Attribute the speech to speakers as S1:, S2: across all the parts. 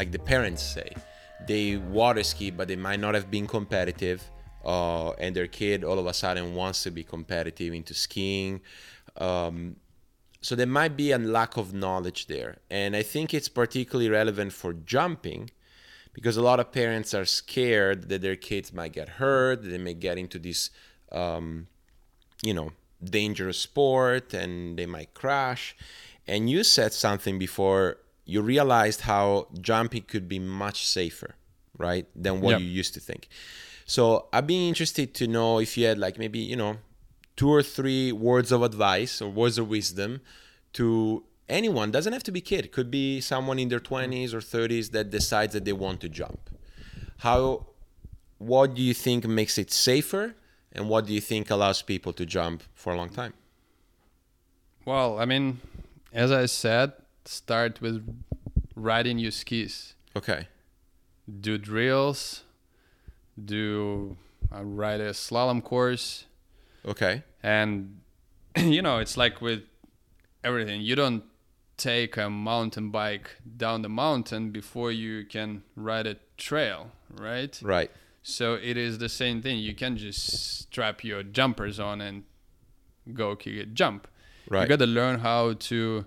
S1: like the parents say, they water ski, but they might not have been competitive, uh, and their kid all of a sudden wants to be competitive into skiing. Um, so there might be a lack of knowledge there, and I think it's particularly relevant for jumping because a lot of parents are scared that their kids might get hurt, they may get into this, um, you know, dangerous sport, and they might crash. And you said something before you realized how jumping could be much safer, right, than what
S2: Yep.
S1: you used to think. So I'd be interested to know if you had like maybe you know two or three words of advice or words of wisdom to anyone. Doesn't have to be kid. Could be someone in their twenties or thirties that decides that they want to jump. How? What do you think makes it safer, and what do you think allows people to jump for a long time?
S2: Well, I mean, as I said, start with riding your skis.
S1: Okay.
S2: Do drills. Do uh, ride a slalom course,
S1: Okay.
S2: and you know it's like with everything. You don't take a mountain bike down the mountain before you can ride a trail, right?
S1: Right.
S2: So it is the same thing. You can just strap your jumpers on and go kick it, jump.
S1: Right.
S2: You got to learn how to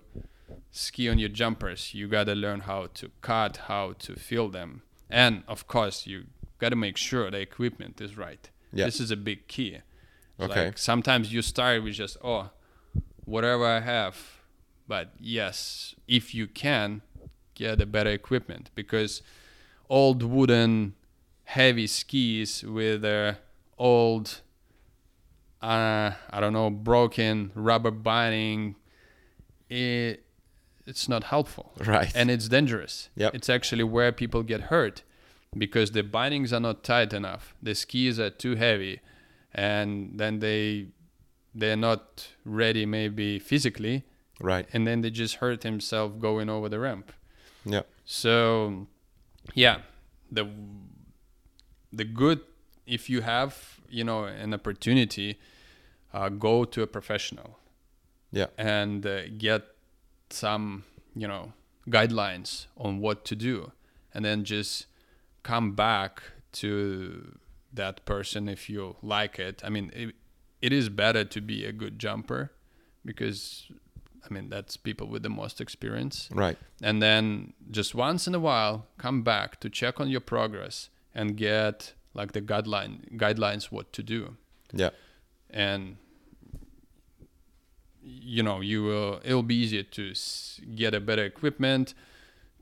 S2: ski on your jumpers. You got to learn how to cut, how to fill them. And of course, you got to make sure the equipment is right.
S1: Yeah.
S2: This is a big key.
S1: Okay.
S2: Like sometimes you start with just, oh, whatever I have. But yes, if you can, get a better equipment because old wooden heavy skis with uh, old uh, I don't know broken rubber binding it, it's not helpful
S1: Right.
S2: and it's dangerous
S1: Yep.
S2: it's actually where people get hurt because the bindings are not tight enough the skis are too heavy and then they they're not ready maybe physically
S1: right.
S2: and then they just hurt himself going over the ramp
S1: Yeah.
S2: so, yeah, the the good if you have you know an opportunity, uh, go to a professional
S1: Yeah.
S2: and uh, get some you know guidelines on what to do, and then just come back to that person if you like it. I mean, it, it is better to be a good jumper because I mean that's people with the most experience
S1: Right.
S2: and then just once in a while come back to check on your progress and get like the guideline guidelines what to do
S1: Yeah.
S2: and you know you will it'll be easier to get a better equipment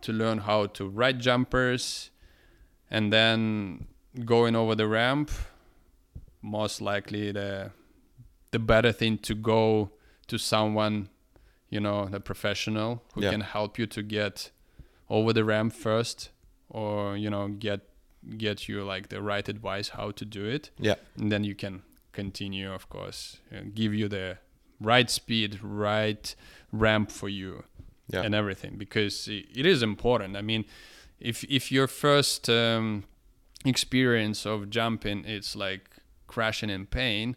S2: to learn how to ride jumpers and then going over the ramp most likely the the better thing to go to someone you know the professional who
S1: Yeah.
S2: can help you to get over the ramp first or you know get get you like the right advice how to do it
S1: Yeah.
S2: and then you can continue of course and give you the right speed right ramp for you
S1: Yeah.
S2: and everything because it is important i mean if if your first um, experience of jumping it's like crashing in pain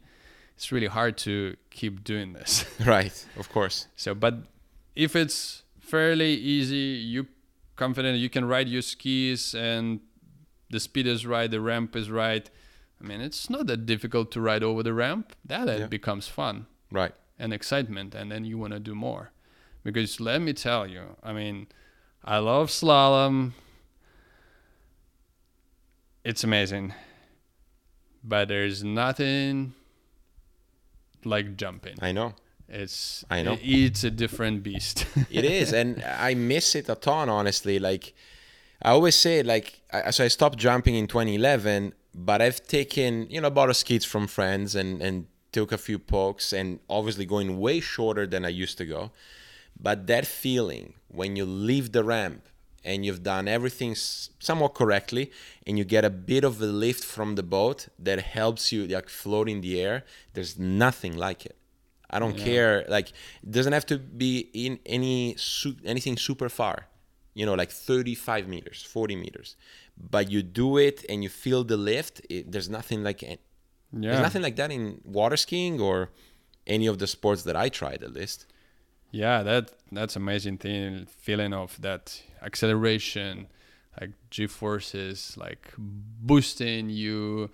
S2: it's really hard to keep doing this
S1: Right. Of course.
S2: so but if it's fairly easy you confident you can ride your skis and the speed is right the ramp is right i mean it's not that difficult to ride over the ramp that
S1: Yeah.
S2: it becomes fun
S1: Right.
S2: And excitement and then you want to do more. Because let me tell you i mean i love slalom. It's amazing. But there's nothing like jumping.
S1: I know.
S2: it's
S1: I know.
S2: it's a different beast.
S1: It is and i miss it a ton honestly like i always say like I, so i stopped jumping in 2011 but i've taken you know a skis from friends and and took a few pokes and obviously going way shorter than i used to go but that feeling when you leave the ramp and you've done everything somewhat correctly and you get a bit of a lift from the boat that helps you like float in the air there's nothing like it I don't care. Like, it doesn't have to be in any su- anything super far. You know, like 35 meters, 40 meters. But you do it and you feel the lift. It, there's nothing like it. There's nothing like that in water skiing or any of the sports that I tried at least.
S2: yeah that that's amazing thing feeling of that acceleration like g forces like boosting you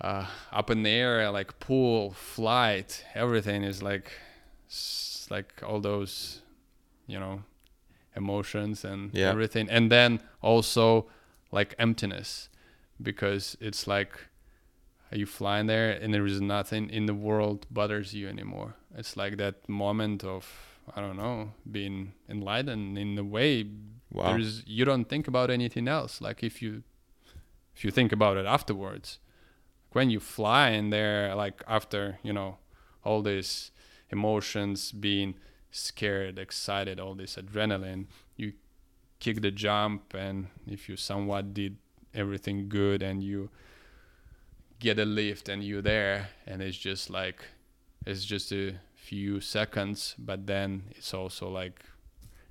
S2: uh, up in the air like pull flight everything is like like all those you know emotions and
S1: Yeah.
S2: everything and then also like emptiness because it's like you flying there and there is nothing in the world bothers you anymore it's like that moment of i don't know being enlightened in a way
S1: Wow.
S2: there's you don't think about anything else like if you if you think about it afterwards when you fly in there like after you know all these emotions being scared excited all this adrenaline you kick the jump and if you somewhat did everything good and you get a lift and you're there and it's just like it's just a few seconds but then it's also like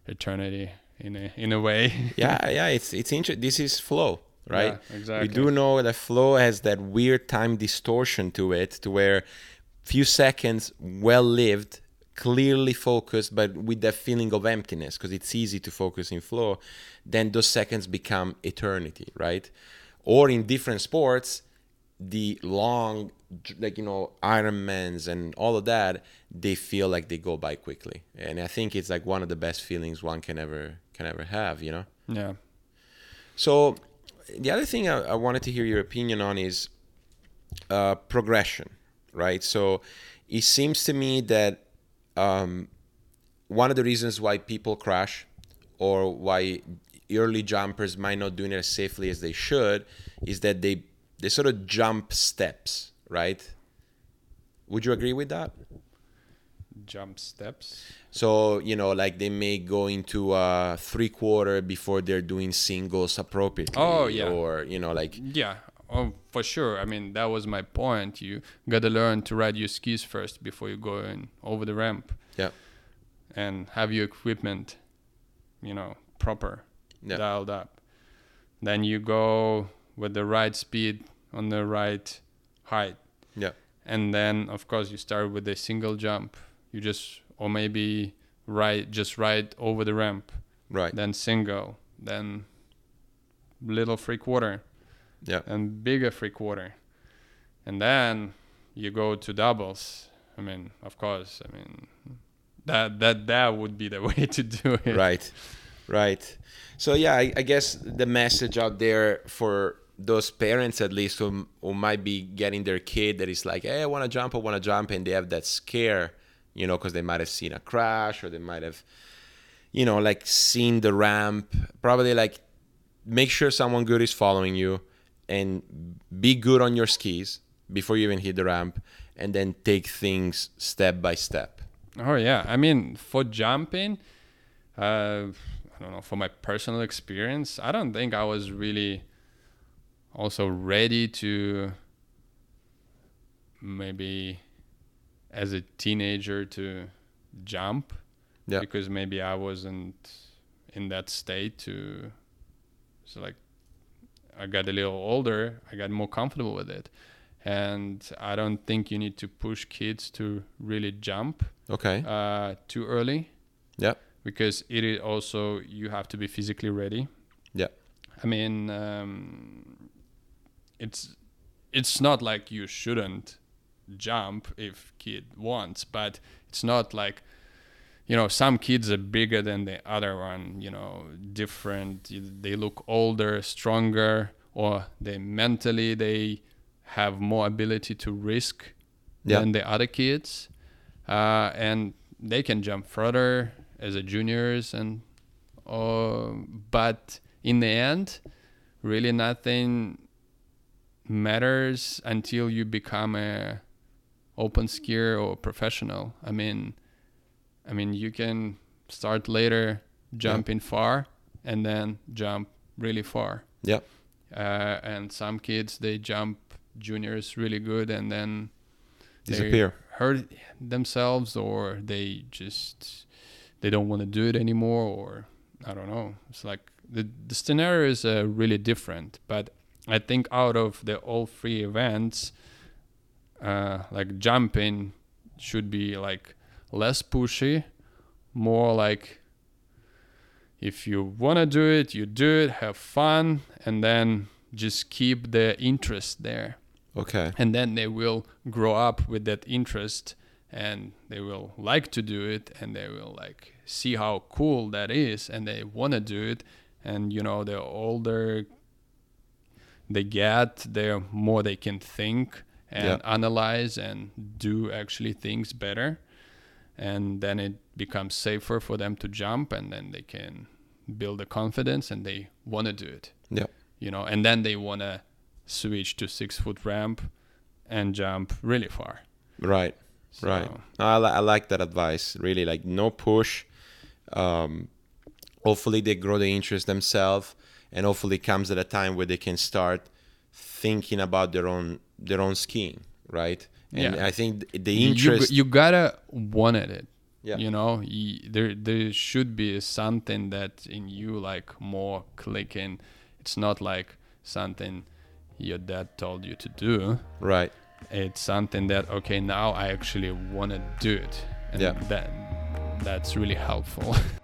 S2: eternity in a in a way
S1: yeah, yeah. It's it's interesting. This is flow, right?
S2: Yeah, exactly.
S1: We do know that flow has that weird time distortion to it, to where few seconds well lived, clearly focused, but with that feeling of emptiness, because it's easy to focus in flow. Then those seconds become eternity, right? Or in different sports, the long, like you know, Ironmans and all of that, they feel like they go by quickly, and I think it's like one of the best feelings one can ever can ever have, you know.
S2: yeah
S1: So, the other thing I, I wanted to hear your opinion on is uh, progression, right? So, it seems to me that um, one of the reasons why people crash or why early jumpers might not doing it as safely as they should is that they they sort of jump steps, right? Would you agree with that?
S2: jump steps
S1: So you know, like they may go into a three quarter before they're doing singles appropriately.
S2: Oh, yeah.
S1: Or you know, like
S2: yeah oh for sure i mean that was my point you gotta learn to ride your skis first before you go in over the ramp
S1: yeah,
S2: and have your equipment you know proper
S1: Yeah.
S2: dialed up then you go with the right speed on the right height.
S1: Yeah,
S2: and then of course you start with a single jump. You just or maybe ride just ride over the ramp.
S1: Right,
S2: then single then little free quarter
S1: yeah,
S2: and bigger free quarter and then you go to doubles. I mean of course i mean that that that would be the way to do it.
S1: Right, right. So yeah, I, I guess the message out there for those parents at least who, who might be getting their kid that is like, hey, I want to jump, I want to jump, and they have that scare, you know, because they might have seen a crash or they might have, you know, like seen the ramp. Probably like make sure someone good is following you and be good on your skis before you even hit the ramp and then take things step by step.
S2: oh yeah i mean for jumping uh i don't know for my personal experience i don't think i was really also ready to maybe as a teenager to jump
S1: Yeah.
S2: because maybe I wasn't in that state to so like I got a little older I got more comfortable with it and I don't think you need to push kids to really jump
S1: Okay.
S2: uh, too early
S1: Yeah.
S2: because it is also you have to be physically ready
S1: Yeah.
S2: I mean um, it's it's not like you shouldn't jump if kid wants but it's not like you know some kids are bigger than the other one you know different they look older stronger or they mentally they have more ability to risk
S1: Yeah.
S2: than the other kids uh, and they can jump further as a juniors and uh, but in the end really nothing matters until you become a open skier or professional i mean i mean you can start later jumping far and then jump really far
S1: Yeah.
S2: uh, and some kids they jump juniors really good and then they
S1: Disappear.
S2: hurt themselves or they just they don't want to do it anymore or i don't know it's like the, the scenario is uh, really different but i think out of the all three events uh, like jumping should be like less pushy more like if you want to do it, you do it, have fun, and then just keep the interest there.
S1: Okay.
S2: And then they will grow up with that interest and they will like to do it and they will like see how cool that is and they want to do it and you know the older they get the more they can think and
S1: Yeah.
S2: analyze and do actually things better and then it becomes safer for them to jump and then they can build the confidence and they want to do it
S1: Yeah.
S2: you know and then they want to switch to six foot ramp and jump really far
S1: Right.
S2: So,
S1: Right. I, li- I like that advice. Really, like no push. Um, hopefully, they grow the interest themselves, and hopefully, comes at a time where they can start thinking about their own their own skiing. Right. And
S2: Yeah.
S1: I think the interest.
S2: you gotta want it
S1: Yeah.
S2: you know y- there there should be something that in you like more clicking it's not like something your dad told you to do
S1: right.
S2: it's something that okay now i actually want to do it and
S1: Yeah.
S2: that that's really helpful